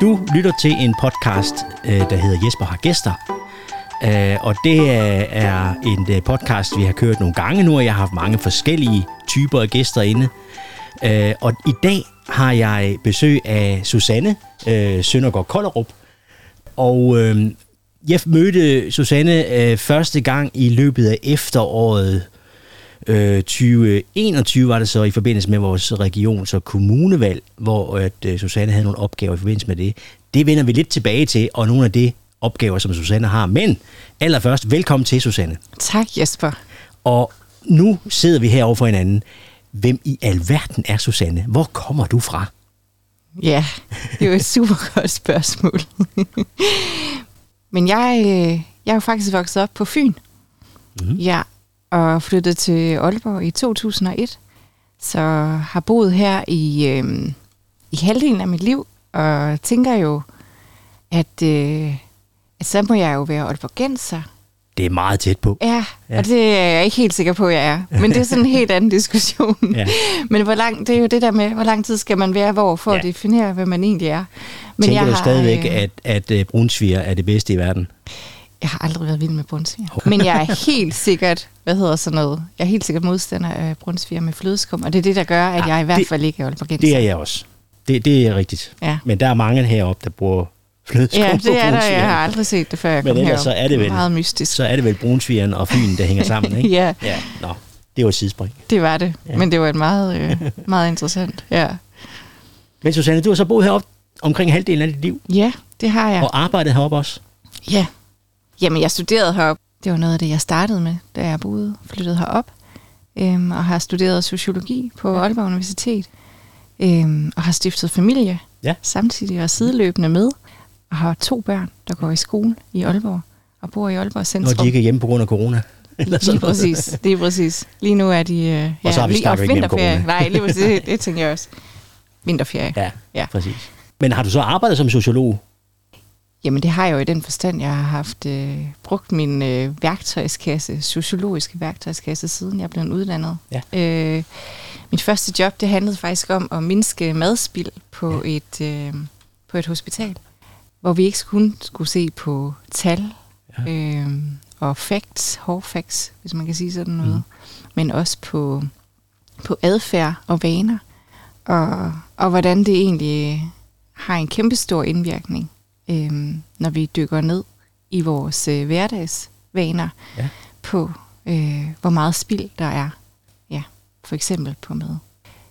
Du lytter til en podcast, øh, der hedder Jesper har gæster. Øh, og det er en øh, podcast, vi har kørt nogle gange nu, og jeg har haft mange forskellige typer af gæster inde. Og i dag har jeg besøg af Susanne Søndergaard Kollerup. Og jeg mødte Susanne første gang i løbet af efteråret 2021 var det så i forbindelse med vores regions- og kommunevalg, hvor at Susanne havde nogle opgaver i forbindelse med det. Det vender vi lidt tilbage til, og nogle af de opgaver, som Susanne har. Men allerførst, velkommen til, Susanne. Tak, Jesper. Og nu sidder vi herovre for hinanden. Hvem i alverden er Susanne? Hvor kommer du fra? Ja, det er jo et super godt spørgsmål. Men jeg, øh, jeg er jo faktisk vokset op på Fyn. Mm. Ja, og flyttede til Aalborg i 2001. Så har boet her i, øh, i halvdelen af mit liv, og tænker jo, at, øh, at så må jeg jo være Aalborgenser. Det er meget tæt på. Ja, ja, og det er jeg ikke helt sikker på, at jeg er. Men det er sådan en helt anden diskussion. Ja. Men hvor lang, det er jo det der med, hvor lang tid skal man være hvor, for ja. at definere, hvad man egentlig er. Men Tænker jeg du har, stadigvæk, øh, at, at uh, brunsviger er det bedste i verden? Jeg har aldrig været vild med brunsviger. Men jeg er helt sikkert, hvad hedder sådan noget, jeg er helt sikkert modstander af brunsviger med flødeskum, og det er det, der gør, at ja, jeg i hvert fald ikke er Aalborgenser. Det er jeg også. Det, det er rigtigt. Ja. Men der er mange heroppe, der bruger flødeskum Ja, det er der. Jeg har aldrig set det, før jeg Men kom ellers så er det vel, meget mystisk. Så er det vel brunsvigeren og Fyn, der hænger sammen, ikke? ja. ja. Nå, det var et sidespring. Det var det, ja. men det var et meget, øh, meget interessant, ja. Men Susanne, du har så boet heroppe omkring halvdelen af dit liv. Ja, det har jeg. Og arbejdet heroppe også. Ja. Jamen, jeg studerede heroppe. Det var noget af det, jeg startede med, da jeg boede, flyttede herop. Øhm, og har studeret sociologi på Aalborg Universitet øhm, og har stiftet familie ja. samtidig og sideløbende med, og har to børn, der går i skole i Aalborg og bor i Aalborg Centrum. Når de ikke er hjemme på grund af corona. Eller lige præcis, lige præcis. Lige nu er de... Øh, ja, og så har vi snart ikke vinterferie. Nej, lige præcis, det, det tænker jeg også. Vinterferie. Ja, ja, præcis. Men har du så arbejdet som sociolog? Jamen det har jeg jo i den forstand, jeg har haft øh, brugt min øh, værktøjskasse, sociologiske værktøjskasse, siden jeg blev uddannet. Ja. Øh, mit første job, det handlede faktisk om at mindske madspild på et, øh, på et hospital, hvor vi ikke kun skulle se på tal ja. øh, og facts, hårde facts, hvis man kan sige sådan noget, mm. men også på, på adfærd og vaner, og, og hvordan det egentlig har en kæmpestor indvirkning, øh, når vi dykker ned i vores øh, hverdagsvaner ja. på, øh, hvor meget spild der er for eksempel på mad.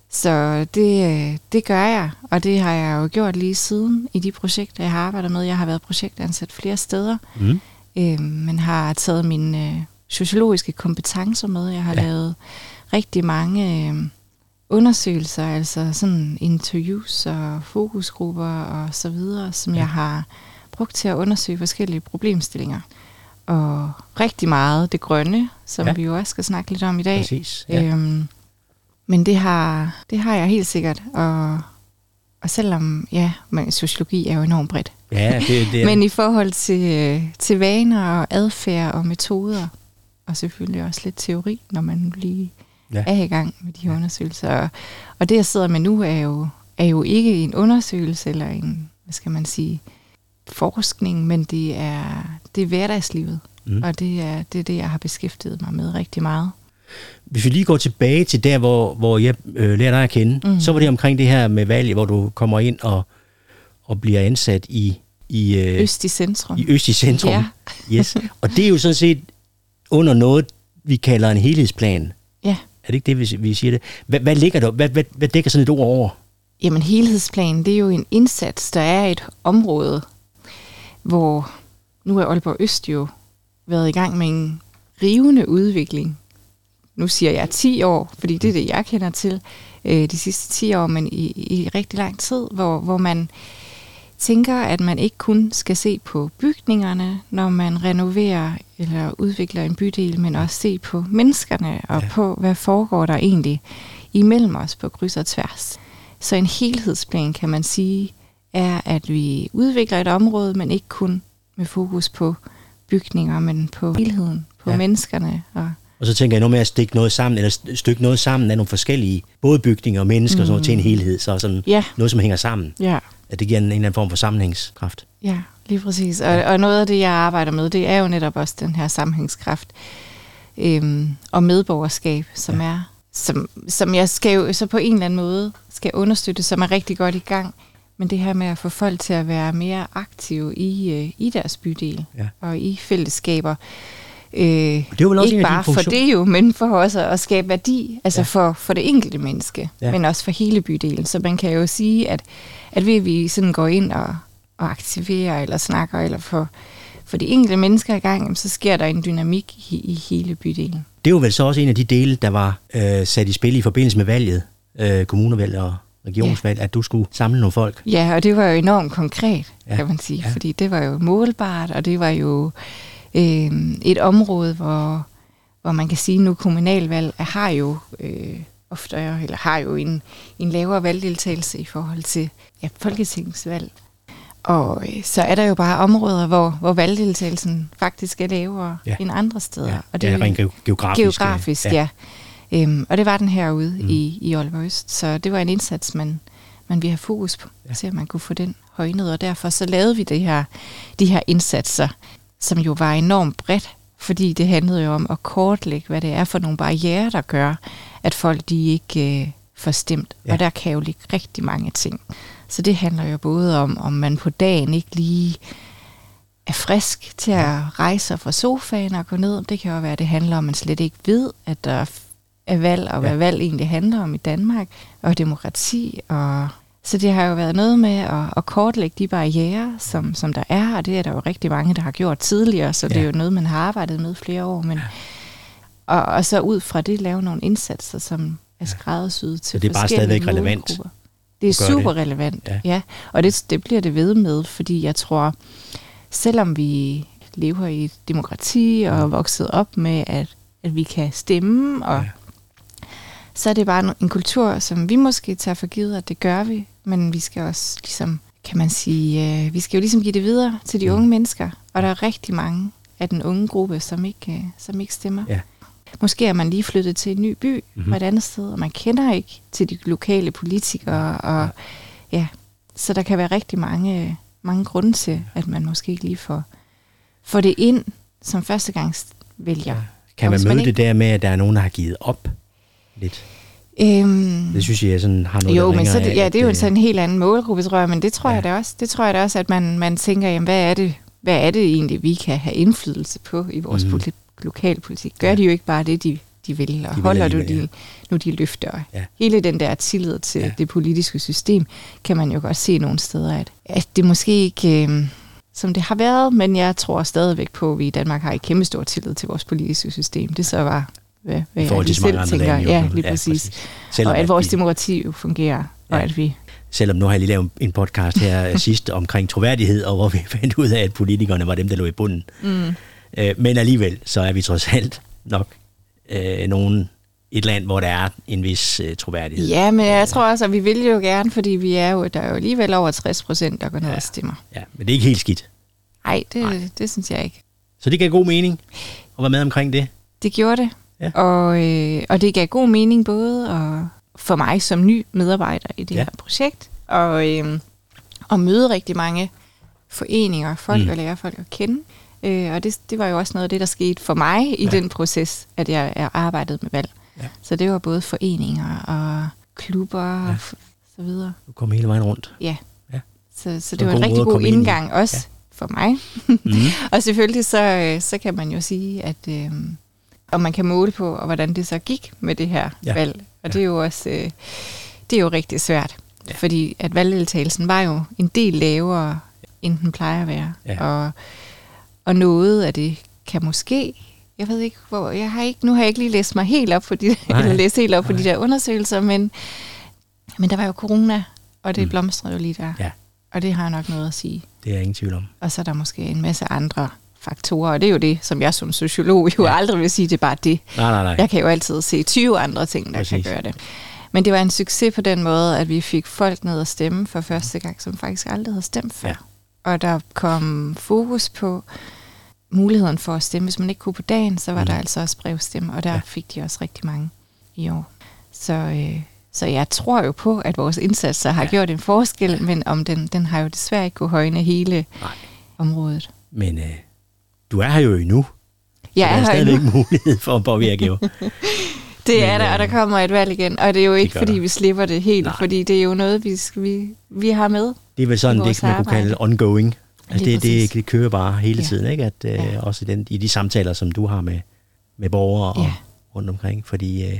Så det, det gør jeg, og det har jeg jo gjort lige siden i de projekter, jeg har arbejdet med. Jeg har været projektansat flere steder, mm. øh, men har taget mine øh, sociologiske kompetencer med. Jeg har ja. lavet rigtig mange øh, undersøgelser, altså sådan interviews og fokusgrupper og så videre, som ja. jeg har brugt til at undersøge forskellige problemstillinger. Og rigtig meget det grønne, som ja. vi jo også skal snakke lidt om i dag. Præcis, ja. øhm, men det har, det har jeg helt sikkert. Og, og selvom, ja, men sociologi er jo enormt bredt. Ja, det, det er... Men i forhold til, til vaner og adfærd og metoder, og selvfølgelig også lidt teori, når man lige ja. er i gang med de her undersøgelser. Og, og det, jeg sidder med nu, er jo, er jo ikke en undersøgelse eller en, hvad skal man sige, forskning, men det er, det er hverdagslivet. Mm. Og det er, det er det, jeg har beskæftiget mig med rigtig meget. Hvis vi lige går tilbage til der, hvor, hvor jeg øh, lærer dig at kende, mm. så var det omkring det her med valg, hvor du kommer ind og, og bliver ansat i... i øh, Øst i centrum. I Øst i centrum, ja. yes. Og det er jo sådan set under noget, vi kalder en helhedsplan. Ja. Er det ikke det, vi, vi siger det? Hvad, hvad ligger der? Hvad, hvad, hvad dækker sådan et ord over? Jamen helhedsplanen, det er jo en indsats, der er et område, hvor nu er Aalborg Øst jo været i gang med en rivende udvikling nu siger jeg 10 år, fordi det er det, jeg kender til, øh, de sidste 10 år, men i, i rigtig lang tid, hvor, hvor man tænker, at man ikke kun skal se på bygningerne, når man renoverer eller udvikler en bydel, men også se på menneskerne og ja. på, hvad foregår der egentlig imellem os på kryds og tværs. Så en helhedsplan, kan man sige, er, at vi udvikler et område, men ikke kun med fokus på bygninger, men på helheden, på ja. menneskerne og Og så tænker jeg noget med at stikke noget sammen, eller stykke noget sammen af nogle forskellige, både bygninger og mennesker, mm. sådan noget, til en helhed, så sådan Ja. noget, som hænger sammen. Ja, At det giver en, en eller anden form for sammenhængskraft. ja lige præcis. Og, og noget af det, jeg arbejder med, det er jo netop også den her sammenhængskraft øhm, og medborgerskab, som ja. er, som, som jeg skal jo så på en eller anden måde skal understøtte, som er rigtig godt i gang. Men det her med at få folk til at være mere aktive i, øh, i deres bydel Ja. og i fællesskaber. Øh, er jo vel også ikke bare for det jo, men for også at skabe værdi, altså Ja. ja. for, for det enkelte menneske, Ja. ja. men også for hele bydelen. Så man kan jo sige, at, at ved at vi sådan går ind og, og aktiverer eller snakker, eller for, for de enkelte mennesker i gang, så sker der en dynamik i, i hele bydelen. Det er jo vel så også en af de dele, der var øh, sat i spil i forbindelse med valget, øh, kommunevalg og regionsvalg, at du skulle samle nogle folk. Ja, og det var jo enormt konkret, Ja. ja. kan man sige, Ja. ja. fordi det var jo målbart, og det var jo øh, et område, hvor, hvor man kan sige, nu kommunalvalg har jo øh, ofte, eller har jo en, en lavere valgdeltagelse i forhold til ja, folketingsvalg. Og øh, så er der jo bare områder, hvor, hvor valgdeltagelsen faktisk er lavere Ja. ja. end andre steder. Ja, og det er rent ge- geografisk. geografisk, øh, ja. ja. Øhm, og det var den herude Mm. i, i Aalborg Øst. Så det var en indsats, man, man ville have fokus på, Ja. ja. så man kunne få den højnet. Og derfor så lavede vi det her, de her indsatser, som jo var enormt bredt, fordi det handlede jo om at kortlægge, hvad det er for nogle barriere, der gør, at folk de ikke øh, får stemt. Ja. Og der kan jo ligge rigtig mange ting. Så det handler jo både om, om man på dagen ikke lige er frisk til at rejse fra sofaen og gå ned. Det kan jo være, at det handler om, at man slet ikke ved, at der er valg, og hvad Ja. valg egentlig handler om i Danmark, og demokrati. Og så det har jo været noget med at, at kortlægge de barriere, som, som der er, og det er der jo rigtig mange, der har gjort tidligere, så det Ja. er jo noget, man har arbejdet med flere år. Men, og, og så ud fra det lave nogle indsatser, som er skræddersyet til Så det er bare stadigvæk relevant. Det er super det. relevant, Ja. ja. ja. Og det, det bliver det ved med, fordi jeg tror, selvom vi lever i et demokrati og er vokset op med, at, at vi kan stemme, og Ja. ja. så er det bare en kultur, som vi måske tager for givet, at det gør vi, men vi skal også ligesom, kan man sige, øh, vi skal jo ligesom give det videre til de Mm. unge mennesker, og der er rigtig mange af den unge gruppe, som ikke, øh, som ikke stemmer. Ja. Måske er man lige flyttet til en ny by Mhm. mm-hmm. fra et andet sted, og man kender ikke til de lokale politikere, og ja, så der kan være rigtig mange, mange grunde til, at man måske ikke lige får, får det ind som førstegangsvælger. Ja. Kan man hvis møde man det der med, at der er nogen, der har givet op lidt? Øhm, Det synes jeg sådan har noget, jo, men så, det, ja, det er jo en sådan en helt anden målgruppe, tror jeg, men det tror Ja. ja. jeg da også. Det tror jeg da også, at man, man tænker, jamen, hvad er det, hvad er det egentlig, vi kan have indflydelse på i vores mm. lokalpolitik? Gør Ja. ja. de jo ikke bare det, de, de vil, og vil holder du de, nu de løfter? Ja. Hele den der tillid til Ja. ja. det politiske system, kan man jo godt se nogle steder, at, at det måske ikke... Øh, som det har været, men jeg tror stadigvæk på, at vi i Danmark har et kæmpe stor tillid til vores politiske system. Det så var, hvad, hvad I forhold til så mange selv andre tænker. lande. jo. Ja, lige præcis. Selvom, Og at at vores vi- demokrati jo fungerer, og Ja. at vi Selvom nu har jeg lige lavet en podcast her sidst omkring troværdighed, og hvor vi fandt ud af, at politikerne var dem, der lå i bunden. Mm. Øh, men alligevel, så er vi trods alt nok øh, nogen et land, hvor der er en vis øh, troværdighed. Ja, men jeg tror også, at vi vil jo gerne, fordi vi er jo, der er jo alligevel over 60 procent, der går ned Ja. og stemmer. ja. Men det er ikke helt skidt. Nej, det, Nej. det synes jeg ikke. Så det gav god mening at være med omkring det. Det gjorde det. Ja. Og, øh, og det gav god mening både og for mig som ny medarbejder i det Ja. her projekt, og øh, at møde rigtig mange foreninger, folk Mm. og lære folk at kende. Øh, og det, det var jo også noget af det, der skete for mig i Ja. den proces, at jeg er arbejdet med valg. Ja. Så det var både foreninger og klubber Ja. og så videre. Du kom hele vejen rundt. Ja. Ja. Så, så en det var en rigtig god komme ind indgang også Ja. ja. for mig. Mm. og selvfølgelig så, øh, så kan man jo sige, at øh, om man kan måle på, og hvordan det så gik med det her Ja. valg. Og Ja. det er jo også øh, det er jo rigtig svært. Ja. Fordi at valgdeltagelsen var jo en del lavere, end den plejer at være. Ja. Og, og noget af det kan måske, jeg ved ikke, hvor, jeg har ikke, nu har jeg ikke lige læst mig helt op på de, Nej. eller læst helt op på Nej. de der undersøgelser, men, men der var jo corona, og det Mm. mm. blomstrede jo lige der. Ja. Og det har nok noget at sige. Det er jeg ingen tvivl om. Og så er der måske en masse andre faktorer, og det er jo det, som jeg som sociolog jo Ja. aldrig vil sige, det er bare det. Nej, nej, nej. Jeg kan jo altid se 20 andre ting, der Præcis. Kan gøre det. Men det var en succes på den måde, at vi fik folk ned at stemme for første gang, som faktisk aldrig havde stemt før. Ja. Og der kom fokus på muligheden for at stemme. Hvis man ikke kunne på dagen, så var Mm. der altså også brevstemme, og der Ja. fik de også rigtig mange i år. Så, øh, så jeg tror jo på, at vores indsatser har ja. gjort en forskel, men om den, den har jo desværre ikke kunne højne hele Nej. området. Men øh, du er her jo endnu. Jeg så der er er stadigvæk endnu. mulighed for at påvirke jo. Det Men, er der, og der øh, kommer et valg igen. Og det er jo ikke, fordi der. vi slipper det helt, Nej. Fordi det er jo noget, vi, vi, vi har med. Det er vel sådan, det man kunne arbejde. kalde ongoing. Altså det, det, det kører bare hele Ja. tiden, ikke? At, øh, Ja. også i, den, i de samtaler, som du har med, med borgere og Ja. rundt omkring. Fordi øh,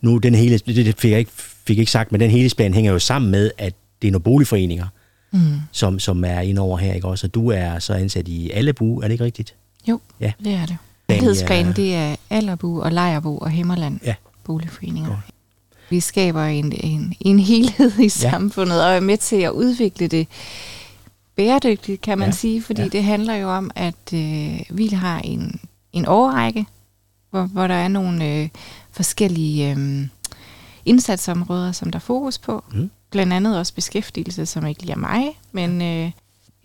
nu, den hele, det, fik jeg ikke, fik jeg ikke sagt, men den helhedsplan hænger jo sammen med, at det er nogle boligforeninger, Mm. som, som er inde over her, ikke også? Og du er så ansat i alle bu, er det ikke rigtigt? Jo, Ja. det er det. Ja. det er Allerbu og Lejerbo og Himmerland Ja. boligforeninger. Godt. Vi skaber en, en, en helhed i samfundet og er med til at udvikle det bæredygtigt, kan man Ja. ja. sige, fordi Ja. ja. det handler jo om, at øh, vi har en, en overrække, hvor, hvor der er nogle øh, forskellige øh, indsatsområder, som der er fokus på. Mm. Blandt andet også beskæftigelse, som ikke lige er mig, men øh,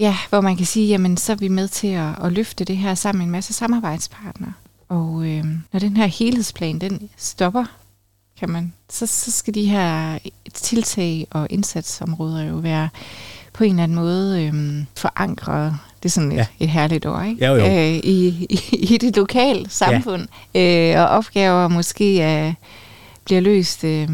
ja, hvor man kan sige, jamen så er vi med til at, at løfte det her sammen med en masse samarbejdspartnere. Og øh, når den her helhedsplan, den stopper, kan man, så, så skal de her tiltag og indsatsområder jo være på en eller anden måde øh, forankret, det er sådan et, Ja. et herligt ord, ikke? Jo, jo. Øh, i, i, i det lokale samfund. Ja. Øh, og opgaver måske er, bliver løst øh,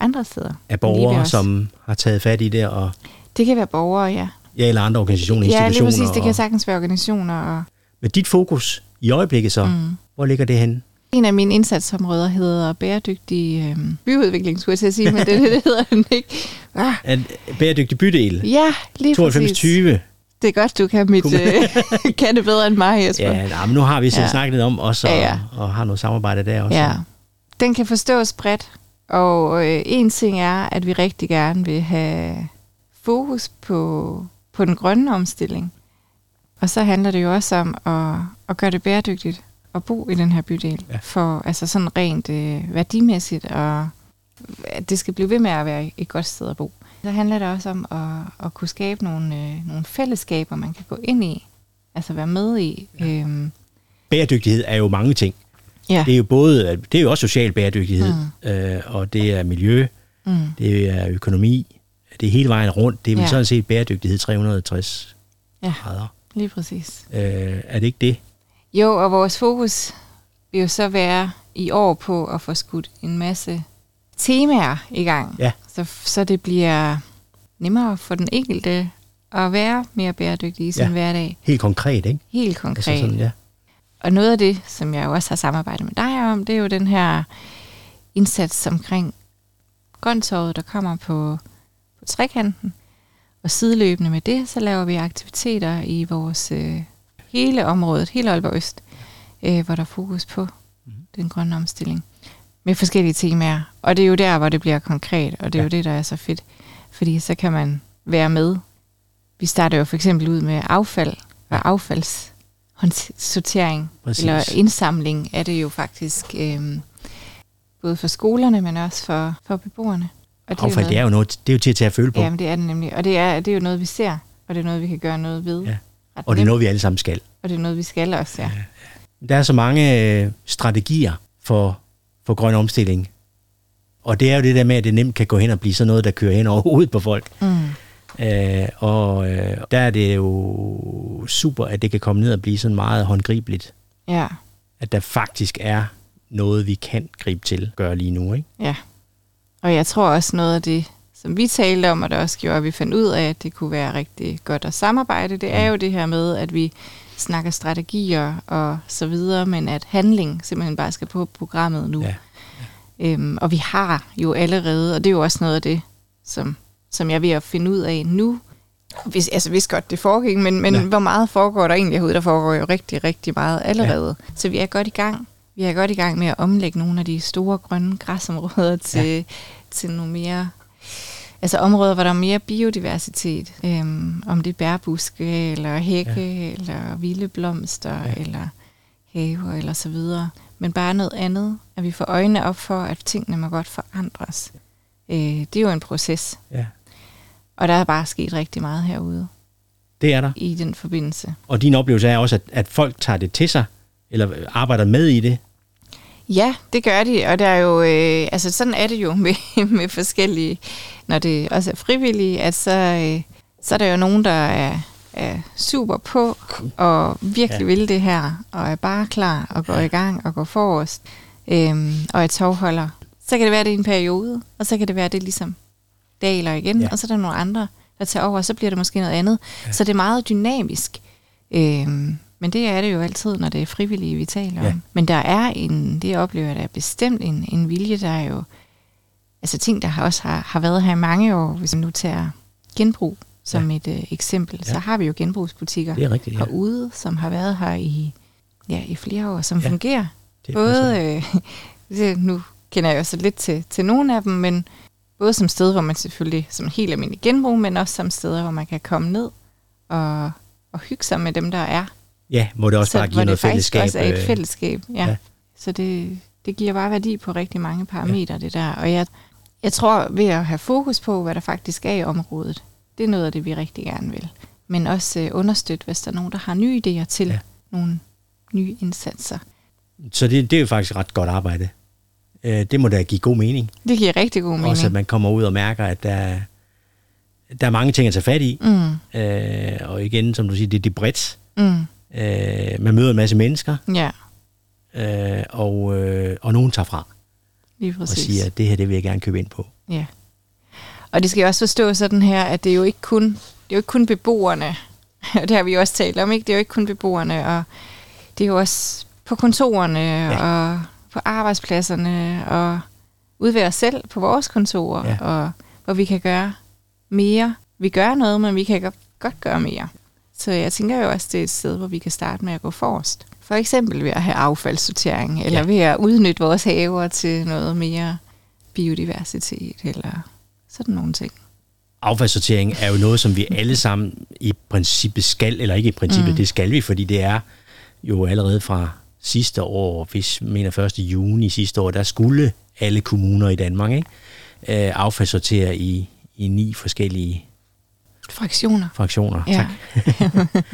andre steder. Af borgere, som har taget fat i det, og Det kan være borgere, ja. Ja, eller andre organisationer, Ja, lige institutioner. præcis. Det kan og, sagtens være organisationer. Og, med dit fokus i øjeblikket så, mm. hvor ligger det hen? En af mine indsatsområder hedder bæredygtig øh, byudvikling, skulle jeg til at sige, men det, det hedder den ikke. Ah, Er bæredygtig bydel? ja, lige 92 præcis. 20. Det er godt, du kan, mit, øh, kan det bedre end mig, Jesper. Ja, nej, men nu har vi så ja. Snakket lidt om også, og, Ja, ja. og har noget samarbejde der også. Ja. Den kan forstås bredt, og øh, en ting er, at vi rigtig gerne vil have fokus på, på den grønne omstilling. Og så handler det jo også om at, at gøre det bæredygtigt at bo i den her bydel. Ja. For altså sådan rent øh, værdimæssigt, og at det skal blive ved med at være et godt sted at bo. Så handler det også om at, at kunne skabe nogle, øh, nogle fællesskaber, man kan gå ind i, altså være med i. Øhm, Bæredygtighed er jo mange ting. ja. Det er jo både, det er jo også social bæredygtighed, mm. øh, og det er miljø, Mm. det er økonomi, det er hele vejen rundt. Det er vel ja. Sådan set bæredygtighed 360 Ja. grader. Lige præcis. Øh, er det ikke det? Jo, og vores fokus vil jo så være i år på at få skudt en masse temaer i gang. Ja. Så, så det bliver nemmere for den enkelte at være mere bæredygtig i sin Ja. hverdag. Helt konkret, ikke? Helt konkret. Altså sådan, ja. Og noget af det, som jeg også har samarbejdet med dig om, det er jo den her indsats omkring grønttorvet, der kommer på, på trekanten. Og sideløbende med det, så laver vi aktiviteter i vores øh, hele området, hele Aalborg Øst, øh, hvor der er fokus på Mhm. den grønne omstilling med forskellige temaer. Og det er jo der, hvor det bliver konkret, og det er Ja. jo det, der er så fedt. Fordi så kan man være med. Vi starter jo for eksempel ud med affald og affaldssortering Præcis. eller indsamling er det jo faktisk øh, både for skolerne, men også for, for beboerne. Og Affald, det er jo noget, det er jo til at tage at føle på, Jamen, det er det nemlig. Og det er, det er jo noget, vi ser, og det er noget, vi kan gøre noget ved. Ja. Og det er noget, vi alle sammen skal. Og det er noget, vi skal også, ja. Der er så mange øh, strategier for, for grøn omstilling. Og det er jo det der med, at det nemt kan gå hen og blive sådan noget, der kører hen over hovedet på folk. Mm. Øh, og øh, der er det jo super, at det kan komme ned og blive sådan meget håndgribeligt. Ja, At der faktisk er noget, vi kan gribe til gøre lige nu. Ikke? ja. Og jeg tror også noget af det, som vi talte om, og det også gjorde, at vi fandt ud af, at det kunne være rigtig godt at samarbejde, det er jo det her med, at vi snakker strategier og så videre, men at handling simpelthen bare skal på programmet nu. Ja. Øhm, og vi har jo allerede, og det er jo også noget af det, som, som jeg er ved at finde ud af nu. Hvis, altså vidste godt, det foregik, men, men Ja. ja. hvor meget foregår der egentlig herude? Der foregår jo rigtig, rigtig meget allerede. Ja. Så vi er godt i gang. Vi er godt i gang med at omlægge nogle af de store grønne græsområder til, ja. til nogle mere... Altså områder, hvor der er mere biodiversitet. Øhm, om det er bærbuske, eller hække, ja. eller vilde blomster, Ja. eller haver, eller så videre. Men bare noget andet, at vi får øjnene op for, at tingene må godt forandres. Øh, det er jo en proces, Ja. og der er bare sket rigtig meget herude. Det er der. i den forbindelse. Og din oplevelse er også, at, at folk tager det til sig, eller arbejder med i det. Ja, det gør de, og der er jo, øh, altså sådan er det jo med, med forskellige, når det også er frivillige, at så, øh, så er der jo nogen, der er, er super på og virkelig ja. vil det her, og er bare klar og går ja. i gang og går forrest, øh, og er tovholder. Så kan det være, det i en periode, og så kan det være, det ligesom daler igen, ja. og så er der nogle andre, der tager over, og så bliver det måske noget andet. Ja. Så det er meget dynamisk. Øh, men det er det jo altid, når det er frivillige, vi taler ja. om. Men der er en, det oplever, der er bestemt en, en vilje, der er jo, altså ting, der har også har, har været her i mange år, hvis man nu tager genbrug som ja. et uh, eksempel, ja. så har vi jo genbrugsbutikker det er rigtigt, ja. herude, som har været her i, ja, i flere år, som ja. fungerer. Det Både, øh, nu kender jeg jo så lidt til, til nogle af dem, men både som sted, hvor man selvfølgelig som helt almindelig genbrug, men også som steder, hvor man kan komme ned og, og hygge sig med dem, der er Ja, hvor det også så, bare giver noget fællesskab. også er et øh, fællesskab, ja. ja. Så det, det giver bare værdi på rigtig mange parametre, ja. det der. Og jeg, jeg tror, ved at have fokus på, hvad der faktisk er i området, det er noget af det, vi rigtig gerne vil. Men også øh, understøtte, hvis der er nogen, der har nye idéer til ja. nogle nye indsatser. Så det, det er jo faktisk ret godt arbejde. Øh, det må da give god mening. Det giver rigtig god mening. Også at man kommer ud og mærker, at der, der er mange ting at tage fat i. Mm. Øh, og igen, som du siger, det, det er bredt. Mm. Øh, man møder en masse mennesker, ja. øh, og, øh, og nogen tager fra Lige og siger, at det her det vil jeg gerne købe ind på. Ja. Og det skal også forstå sådan her, at det er jo ikke kun, det er jo ikke kun beboerne, og det har vi jo også talt om, ikke? det er jo ikke kun beboerne, og det er jo også på kontorerne ja. og på arbejdspladserne og ude ved os selv på vores kontorer, ja. og hvor vi kan gøre mere. Vi gør noget, men vi kan godt gøre mere. Så jeg tænker jo også, det er et sted, hvor vi kan starte med at gå forrest. For eksempel ved at have affaldssortering, eller ja. ved at udnytte vores haver til noget mere biodiversitet, eller sådan nogle ting. Affaldssortering er jo noget, som vi alle sammen i princippet skal, eller ikke i princippet, mm. det skal vi, fordi det er jo allerede fra sidste år, hvis mener 1. juni sidste år, der skulle alle kommuner i Danmark ikke? Øh, affaldssortere i, i ni forskellige Fraktioner. Fraktioner, ja. tak.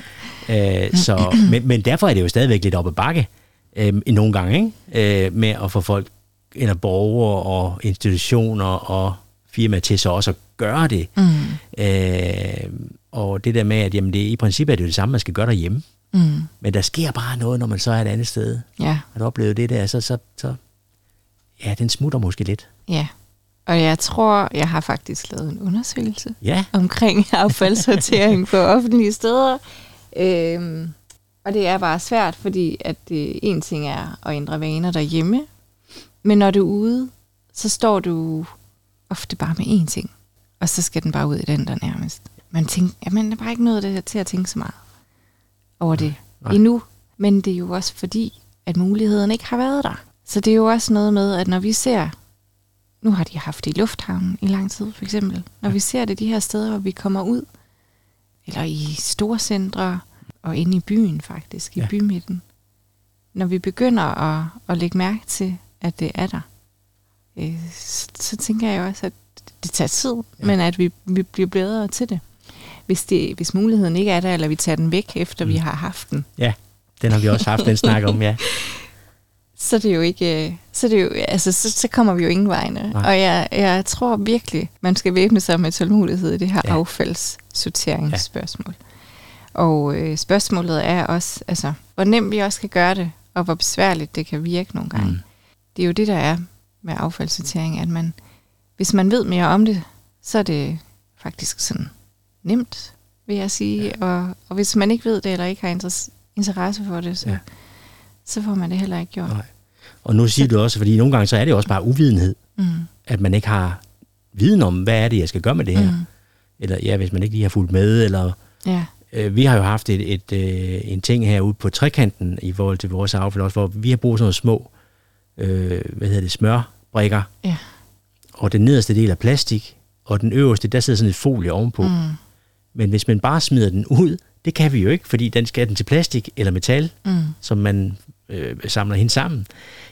øh, så, men, men derfor er det jo stadigvæk lidt op ad bakke øh, nogle gange, ikke? Øh, med at få folk, eller borgere og institutioner og firmaer til så også at gøre det. Mm. Øh, og det der med, at jamen, det, i princippet er det jo det samme, man skal gøre derhjemme. Mm. Men der sker bare noget, når man så er et andet sted. Ja. Har du oplevet det der, så, så, så ja, den smutter måske lidt. Ja, og jeg tror, jeg har faktisk lavet en undersøgelse ja. omkring affaldssortering på offentlige steder. Øhm, og det er bare svært, fordi at det, en ting er at ændre vaner derhjemme, men når du er ude, så står du ofte bare med én ting, og så skal den bare ud i den der nærmest. Man tænker, jamen, der er bare ikke noget der til at tænke så meget over det Nej. endnu, men det er jo også fordi, at muligheden ikke har været der. Så det er jo også noget med, at når vi ser nu har de haft det i lufthavnen i lang tid, for eksempel. Når ja. vi ser det de her steder, hvor vi kommer ud, eller i store centre, og inde i byen faktisk, i ja. bymidten. Når vi begynder at, at lægge mærke til, at det er der, øh, så, så tænker jeg også, at det tager tid, ja. men at vi, vi bliver bedre til det. Hvis, det. hvis muligheden ikke er der, eller vi tager den væk, efter mm. vi har haft den. Ja, den har vi også haft den snak om, ja. så det er jo ikke, så, det er jo, altså, så, så kommer vi jo ingen vegne. Nej. Og jeg, jeg tror virkelig, man skal væbne sig med tålmodighed i det her ja. affaldssorteringsspørgsmål. Ja. Og øh, spørgsmålet er også, altså, hvor nemt vi også kan gøre det, og hvor besværligt det kan virke nogle gange. Mm. Det er jo det, der er med affaldssortering, at man, hvis man ved mere om det, så er det faktisk sådan nemt, vil jeg sige. Ja. Og, og hvis man ikke ved det, eller ikke har interesse for det, så... Ja så får man det heller ikke gjort. Nej. Og nu siger så. du også, fordi nogle gange så er det også bare uvidenhed, mm. at man ikke har viden om, hvad er det, jeg skal gøre med det her. Mm. Eller ja, hvis man ikke lige har fulgt med, eller... Ja. Øh, vi har jo haft et, et, øh, en ting herude på trekanten i forhold til vores affald også, hvor vi har brugt sådan nogle små, øh, hvad hedder det, smørbrikker. Ja. Og den nederste del er plastik, og den øverste, der sidder sådan et folie ovenpå. Mm. Men hvis man bare smider den ud, det kan vi jo ikke, fordi den skal den til plastik eller metal, mm. som man øh, samler hende sammen,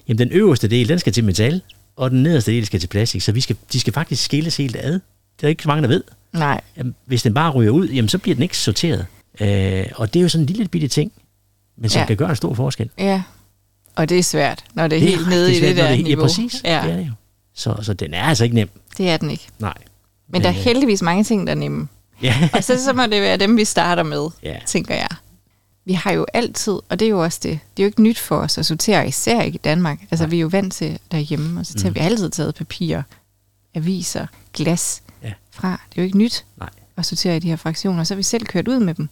jamen den øverste del, den skal til metal, og den nederste del skal til plastik, så vi skal, de skal faktisk skilles helt ad. Det er ikke så mange, der ved. Nej. Jamen, hvis den bare ryger ud, jamen så bliver den ikke sorteret. Øh, og det er jo sådan en lille bitte ting, men som ja. kan gøre en stor forskel. Ja, og det er svært, når det er, det er helt nede i det der det, niveau. Ja, præcis. Ja. Det er det jo. Så, så den er altså ikke nem. Det er den ikke. Nej. Men, men der er øh, heldigvis mange ting, der er nemme. Ja. og så, så må det være dem, vi starter med, ja. tænker jeg. Vi har jo altid, og det er jo også det, det er jo ikke nyt for os at sortere, især ikke i Danmark. Altså, Nej. vi er jo vant til derhjemme, og så tager mm. vi altid taget papir, aviser, glas ja. fra. Det er jo ikke nyt Nej. at sortere i de her fraktioner, så har vi selv kørt ud med dem.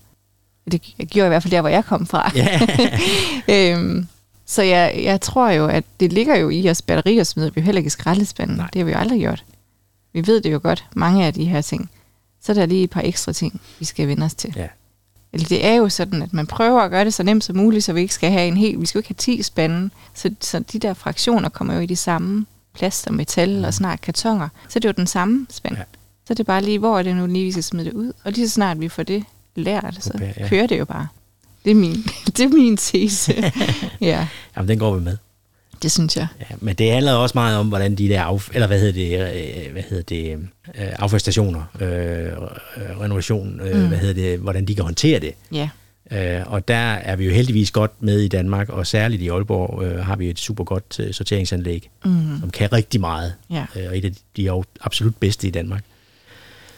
Det gjorde i hvert fald der, hvor jeg kom fra. Ja. øhm, så jeg, jeg tror jo, at det ligger jo i os batterier smider vi jo heller ikke i skraldespanden. Nej. Det har vi jo aldrig gjort. Vi ved det jo godt, mange af de her ting. Så er der lige et par ekstra ting, vi skal vende os til. Ja. Eller det er jo sådan, at man prøver at gøre det så nemt som muligt, så vi ikke skal have en helt, vi skal jo ikke have 10 spande. Så, så de der fraktioner kommer jo i de samme plast og metal og snart kartonger. Så det er jo den samme spand. Ja. Så det er bare lige, hvor er det nu lige, vi skal smide det ud. Og lige så snart vi får det lært, så okay, ja. kører det jo bare. Det er min, det er min tese. ja. Jamen, den går vi med. Det synes jeg. Ja, men det handler også meget om, hvordan de der af, eller hvad hedder det, øh, hvad hedder det, øh, affaldsstationer, øh, renovation, øh, mm. hvad hedder det, hvordan de kan håndtere det. Ja. Øh, og der er vi jo heldigvis godt med i Danmark, og særligt i Aalborg øh, har vi et super godt øh, sorteringsanlæg, mm. som kan rigtig meget, ja. øh, og et af de jo absolut bedste i Danmark.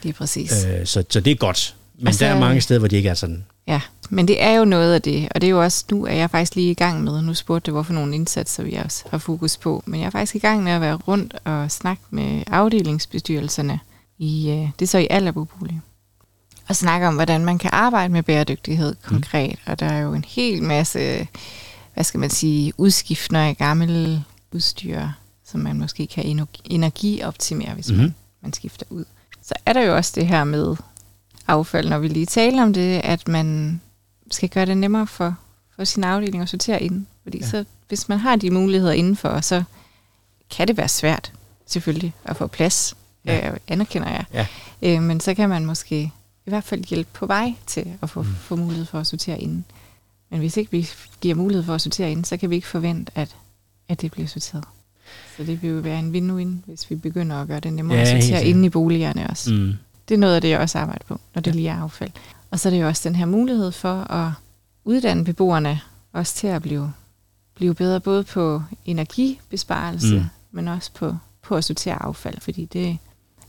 Det er præcis. Øh, så, så det er godt. Men altså, der er mange steder, hvor de ikke er sådan. Ja, men det er jo noget af det, og det er jo også, nu er jeg faktisk lige i gang med, nu spurgte du, hvorfor nogle indsatser vi også har fokus på, men jeg er faktisk i gang med at være rundt og snakke med afdelingsbestyrelserne, i, øh, det er så i Allerbobolig, og snakke om, hvordan man kan arbejde med bæredygtighed mm. konkret, mm. og der er jo en hel masse, hvad skal man sige, udskiftner af gammel udstyr, som man måske kan energioptimere, hvis mm. man, man skifter ud. Så er der jo også det her med affald, når vi lige taler om det, at man skal gøre det nemmere for, for sin afdeling at sortere ind. Fordi ja. så, hvis man har de muligheder indenfor, så kan det være svært, selvfølgelig, at få plads. Ja. Øh, anerkender jeg. Ja. Øh, men så kan man måske i hvert fald hjælpe på vej til at få, mm. få mulighed for at sortere ind. Men hvis ikke vi giver mulighed for at sortere ind, så kan vi ikke forvente, at, at det bliver sorteret. Så det vil jo være en win-win, hvis vi begynder at gøre det nemmere ja, at sortere inde i boligerne også. Mm. Det er noget af det, jeg også arbejder på, når det ja. lige er affald. Og så er det jo også den her mulighed for at uddanne beboerne også til at blive, blive bedre både på energibesparelse, mm. men også på, på at sortere affald, fordi det,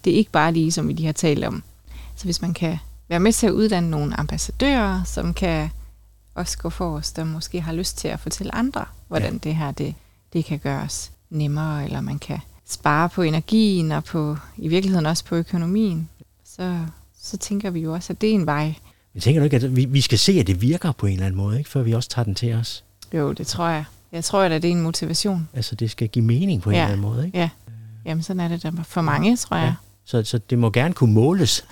det er ikke bare lige, som vi lige har talt om. Så hvis man kan være med til at uddanne nogle ambassadører, som kan også gå for os, der måske har lyst til at fortælle andre, hvordan ja. det her det, det kan gøres nemmere, eller man kan spare på energien og på i virkeligheden også på økonomien så, så tænker vi jo også, at det er en vej. Men tænker du ikke, at vi, vi skal se, at det virker på en eller anden måde, ikke? før vi også tager den til os? Jo, det tror jeg. Jeg tror, at det er en motivation. Altså, det skal give mening på en eller anden måde, ikke? Ja. Jamen, sådan er det der for mange, tror jeg. Ja. Så, så det må gerne kunne måles.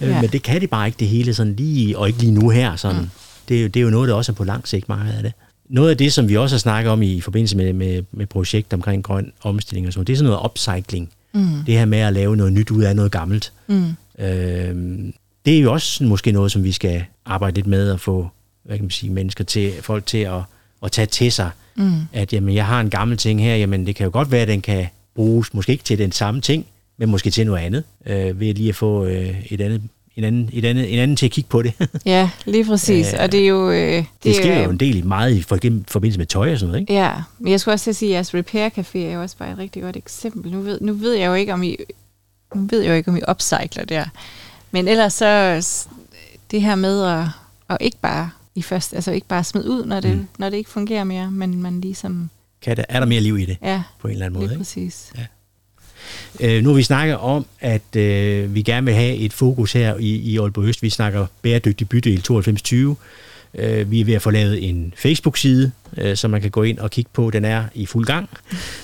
Øh, ja. Men det kan det bare ikke det hele sådan lige, og ikke lige nu her. Sådan. Mm. Det, er jo, det er jo noget, der også er på lang sigt meget af det. Noget af det, som vi også har snakket om i forbindelse med, med, med projekt omkring grøn omstilling og sådan det er sådan noget upcycling. Mm. Det her med at lave noget nyt ud af noget gammelt. Mm. Øh, det er jo også måske noget, som vi skal arbejde lidt med at få hvad kan man sige, mennesker til, folk til at, at tage til sig. Mm. At jamen, jeg har en gammel ting her, jamen det kan jo godt være, at den kan bruges, måske ikke til den samme ting, men måske til noget andet, øh, ved lige at få øh, et andet en anden, et andet, en anden til at kigge på det. ja, lige præcis. og det er jo... Øh, det, det sker jo, jo en del i meget i forbindelse med tøj og sådan noget, ikke? Ja, men jeg skulle også sige, at jeres Repair Café er jo også bare et rigtig godt eksempel. Nu ved, nu ved jeg jo ikke, om I nu ved jeg jo ikke, om I upcycler der. Men ellers så det her med at, at ikke bare i først, altså ikke bare smide ud, når det, mm. når det ikke fungerer mere, men man ligesom... Kan der, er der mere liv i det? Ja, på en eller anden måde. Lige præcis. Ja. Øh, nu har vi snakket om, at øh, vi gerne vil have et fokus her i, i Aalborg Øst. Vi snakker bæredygtig bydel 9220. Øh, vi er ved at få lavet en Facebook-side, øh, som man kan gå ind og kigge på. Den er i fuld gang.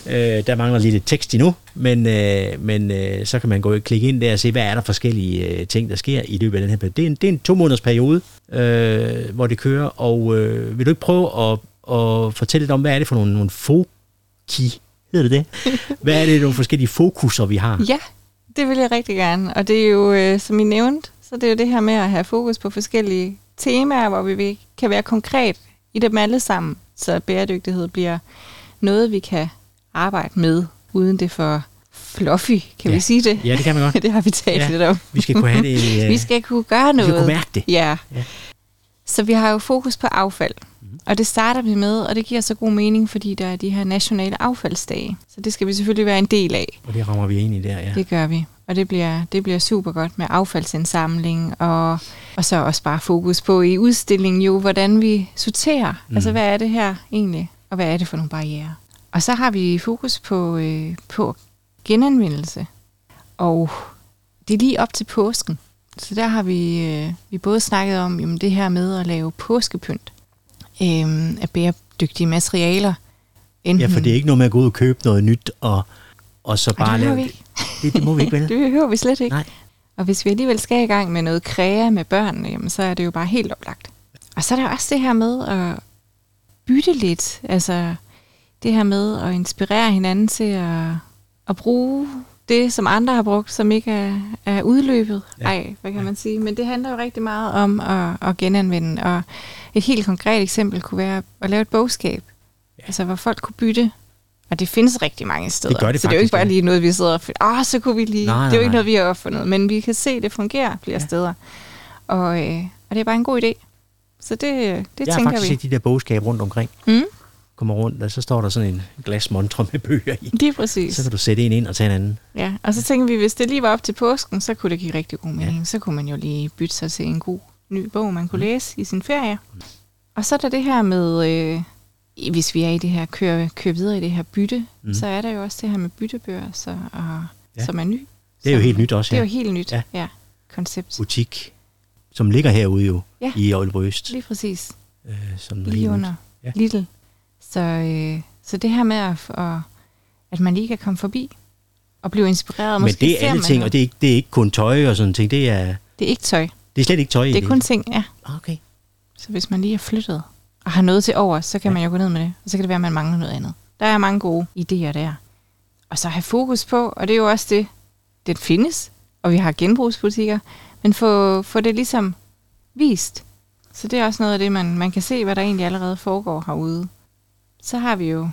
Øh, der mangler lidt tekst endnu, men, øh, men øh, så kan man gå og klikke ind der og se, hvad er der forskellige øh, ting, der sker i løbet af den her periode. Det er en, det er en to måneders periode, øh, hvor det kører, og øh, vil du ikke prøve at, at fortælle lidt om, hvad er det for nogle, nogle foki, hedder det det? Hvad er det nogle forskellige fokuser, vi har? Ja, det vil jeg rigtig gerne, og det er jo, øh, som I nævnte, så det er jo det her med at have fokus på forskellige temaer, hvor vi kan være konkret i dem alle sammen, så bæredygtighed bliver noget, vi kan arbejde med, uden det for fluffy, kan ja. vi sige det? Ja, det kan man godt. det har vi talt ja. lidt om. vi skal kunne have det. Uh, vi skal kunne gøre noget. Vi skal kunne mærke det. Ja. ja. Så vi har jo fokus på affald. Mhm. Og det starter vi med, og det giver så god mening, fordi der er de her nationale affaldsdage. Så det skal vi selvfølgelig være en del af. Og det rammer vi ind i der, ja. Det gør vi. Og det bliver, det bliver super godt med affaldsindsamling, og, og så også bare fokus på i udstillingen jo, hvordan vi sorterer. Mm. Altså, hvad er det her egentlig, og hvad er det for nogle barriere? Og så har vi fokus på, øh, på genanvendelse. Og det er lige op til påsken. Så der har vi, øh, vi både snakket om jamen, det her med at lave påskepynt øh, af bæredygtige materialer. Enten, Ja, for det er ikke noget med at gå ud og købe noget nyt, og, og så Og bare det lave ikke. Det. Det må vi ikke, vel? Det behøver vi slet ikke. Nej. Og hvis vi alligevel skal i gang med noget kræa med børnene, jamen, så er det jo bare helt oplagt. Og så er der også det her med at bytte lidt. Altså det her med at inspirere hinanden til at, at bruge det, som andre har brugt, som ikke er, er udløbet. Ja. Ej, hvad kan man sige? Men det handler jo rigtig meget om at, at genanvende. Og et helt konkret eksempel kunne være at lave et bogskab. Ja. Altså hvor folk kunne bytte. Og det findes rigtig mange steder. Det gør det så det er jo ikke bare lige noget, vi sidder og finder. Ah, så kunne vi lige. Nej, det er jo ikke noget, vi har opfundet. Men vi kan se, det fungerer flere Ja. steder. Og, øh, og det er bare en god idé. Så det, det Jeg har tænker faktisk vi. set de der bogskab rundt omkring. Mm, Kommer rundt, og så står der sådan en glasmontre med bøger i. lige præcis. Så kan du sætte en ind og tage en anden. Ja, og så tænker vi, hvis det lige var op til påsken, så kunne det give rigtig god mening. Ja. Så kunne man jo lige bytte sig til en god ny bog, man kunne mm. læse i sin ferie. Og så er der det her med, øh, hvis vi er i det her, kører, kører videre i det her bytte, Mm. så er der jo også det her med byttebøger, så, og, Ja. ja. som er ny. Det er jo helt nyt også, Det er ja. jo helt nyt, Ja. ja. ja koncept. Butik, som ligger herude jo, Ja. i Aalborg Lige præcis. Øh, som Lige under Ja. ja. Lidl. Så, øh, så det her med, at, at, at man lige kan komme forbi og blive inspireret. og Men måske det er alle ting, og det er, ikke, det er ikke kun tøj og sådan ting. Det er, det er ikke tøj. det er slet ikke tøj. i Det er kun ting, ja. Okay. Så hvis man lige er flyttet og har noget til over, så kan Ja. man jo gå ned med det. Og så kan det være, at man mangler noget andet. Der er mange gode idéer der. Og så have fokus på, og det er jo også det, den findes, og vi har genbrugsbutikker, men få, få det ligesom vist. Så det er også noget af det, man, man kan se, hvad der egentlig allerede foregår herude. Så har vi jo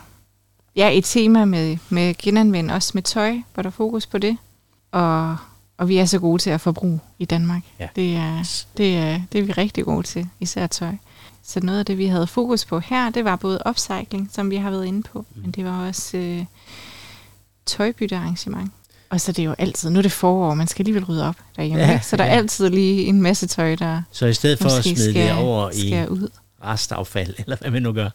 ja, et tema med, med genanvend, også med tøj, hvor der er fokus på det. Og, og vi er så gode til at forbruge i Danmark. Ja. Det, er, det, er, det er vi rigtig gode til, især tøj. Så noget af det, vi havde fokus på her, det var både upcycling, som vi har været inde på, Mm. men det var også øh, tøjbyttearrangement. Og så er det jo altid, nu er det forår, man skal alligevel rydde op derhjemme, Ja, ikke? så der er ja. altid lige en masse tøj, der Så i stedet for at smide skal, det over i ud. restaffald, eller hvad man nu gør,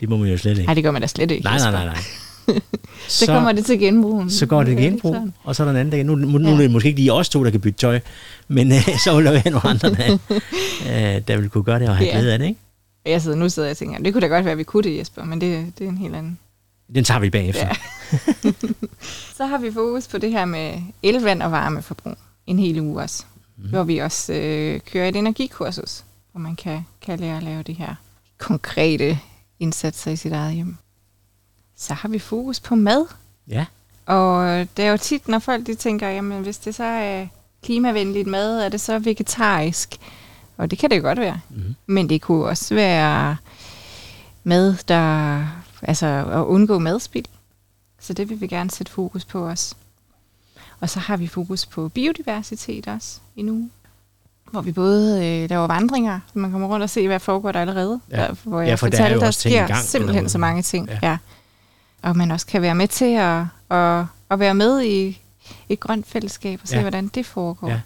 det må man jo slet ikke. Nej, det gør man da slet ikke. nej, nej, nej, nej. Så kommer det til genbrug. så går det til genbrug, og så er der en anden dag. Nu, nu, nu Ja. er det måske ikke lige os to, der kan bytte tøj, men øh, så vil der være nogle andre, der, øh, der vil kunne gøre det og have Ja. glæde af det, ikke? Jeg sidder nu sidder jeg og tænker, det kunne da godt være, at vi kunne det, Jesper, men det, det er en helt anden. Den tager vi bagefter. Ja. Så har vi fokus på det her med elvand og varmeforbrug en hel uge også. Mm. Hvor vi også øh, kører et energikursus, hvor man kan, kan lære at lave de her konkrete indsatser i sit eget hjem. Så har vi fokus på mad. ja. Og det er jo tit, når folk de tænker, jamen hvis det så er klimavenligt mad, er det så vegetarisk? Og det kan det jo godt være. Mhm. Men det kunne også være mad, der... Altså at undgå madspild. Så det vil vi gerne sætte fokus på også. Og så har vi fokus på biodiversitet også i nu. Hvor vi både øh, laver vandringer, så man kommer rundt og se, hvad foregår der allerede. Ja. Der, hvor jeg Ja, for der er fortalte, jo der sker gang simpelthen så mange ting. Ja. Ja. Og man også kan være med til at, at, at være med i et grønt fællesskab og se, Ja. hvordan det foregår. Ja.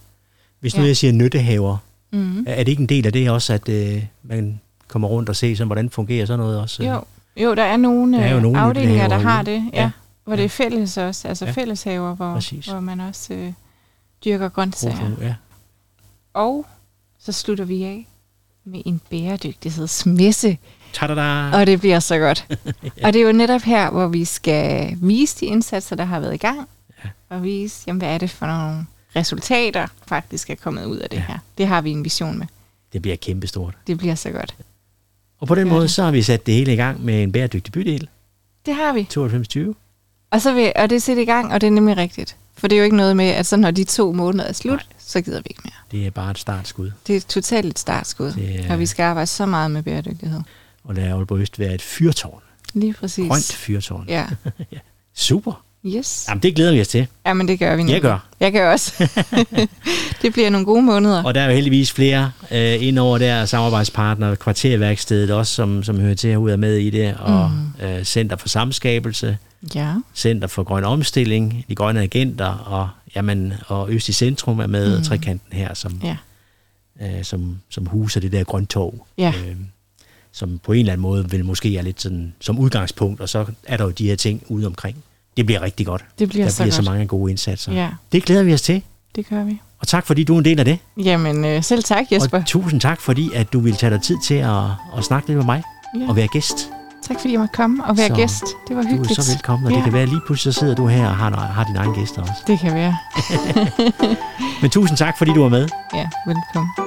Hvis nu Ja. jeg siger nyttehaver, Mm-hmm. er det ikke en del af det også, at øh, man kommer rundt og ser, sådan, hvordan fungerer sådan noget også? Jo, jo, der er nogle, Der er jo øh, nogle afdelinger, der har det. Ja, Ja. Hvor det er fælles også, altså Ja. ja. fælleshaver, hvor, Præcis. hvor man også øh, dyrker grøntsager. Ja. Og så slutter vi af med en bæredygtighedsmesse, Ta-da-da! og det bliver så godt. Og det er jo netop her, hvor vi skal vise de indsatser, der har været i gang, Ja. og vise, jamen, hvad er det for nogle resultater, faktisk er kommet ud af det Ja. her. Det har vi en vision med. Det bliver kæmpestort. Det bliver så godt. Og på den måde, det. så har vi sat det hele i gang med en bæredygtig bydel, Det har vi. 9220. Og, så vil, og det er sat i gang, og det er nemlig rigtigt. For det er jo ikke noget med, at så når de to måneder er slut. Nej. så gider vi ikke mere. Det er bare et startskud. Det er totalt et startskud, Det er- og vi skal arbejde så meget med bæredygtighed. Og lad Aalborg Øst være et fyrtårn. Lige præcis. Grønt fyrtårn. Ja, Super. Yes. Jamen, det glæder vi os til. Jamen, det gør vi nu. Jeg gør. Jeg gør også. det bliver nogle gode måneder. Og der er jo heldigvis flere øh, indover der, samarbejdspartnere, kvarterværkstedet også, som, som hører til herude er med i det, og mm. øh, Center for Samskabelse, ja. Center for Grøn Omstilling, de grønne agenter, og, jamen, og Øst i Centrum er med, mm. og trekanten her, som, ja. øh, som, som huser det der grøntog. Ja. Øh, som på en eller anden måde vil måske er lidt sådan som udgangspunkt, og så er der jo de her ting ude omkring. Det bliver rigtig godt. Det bliver der så bliver godt. så mange gode indsatser. Ja. Det glæder vi os til. Det gør vi. Og tak fordi du er en del af det. Jamen, øh, selv tak Jesper. Og tusind tak fordi, at du ville tage dig tid til at, at snakke lidt med mig Ja. og være gæst. Tak fordi jeg måtte komme og være Så gæst. Det var Du hyggeligt. er så velkommen, og ja. det kan være lige pludselig, så sidder du her og har, har dine egne gæster også. Det kan være. Men tusind tak fordi du var med. Ja, velkommen.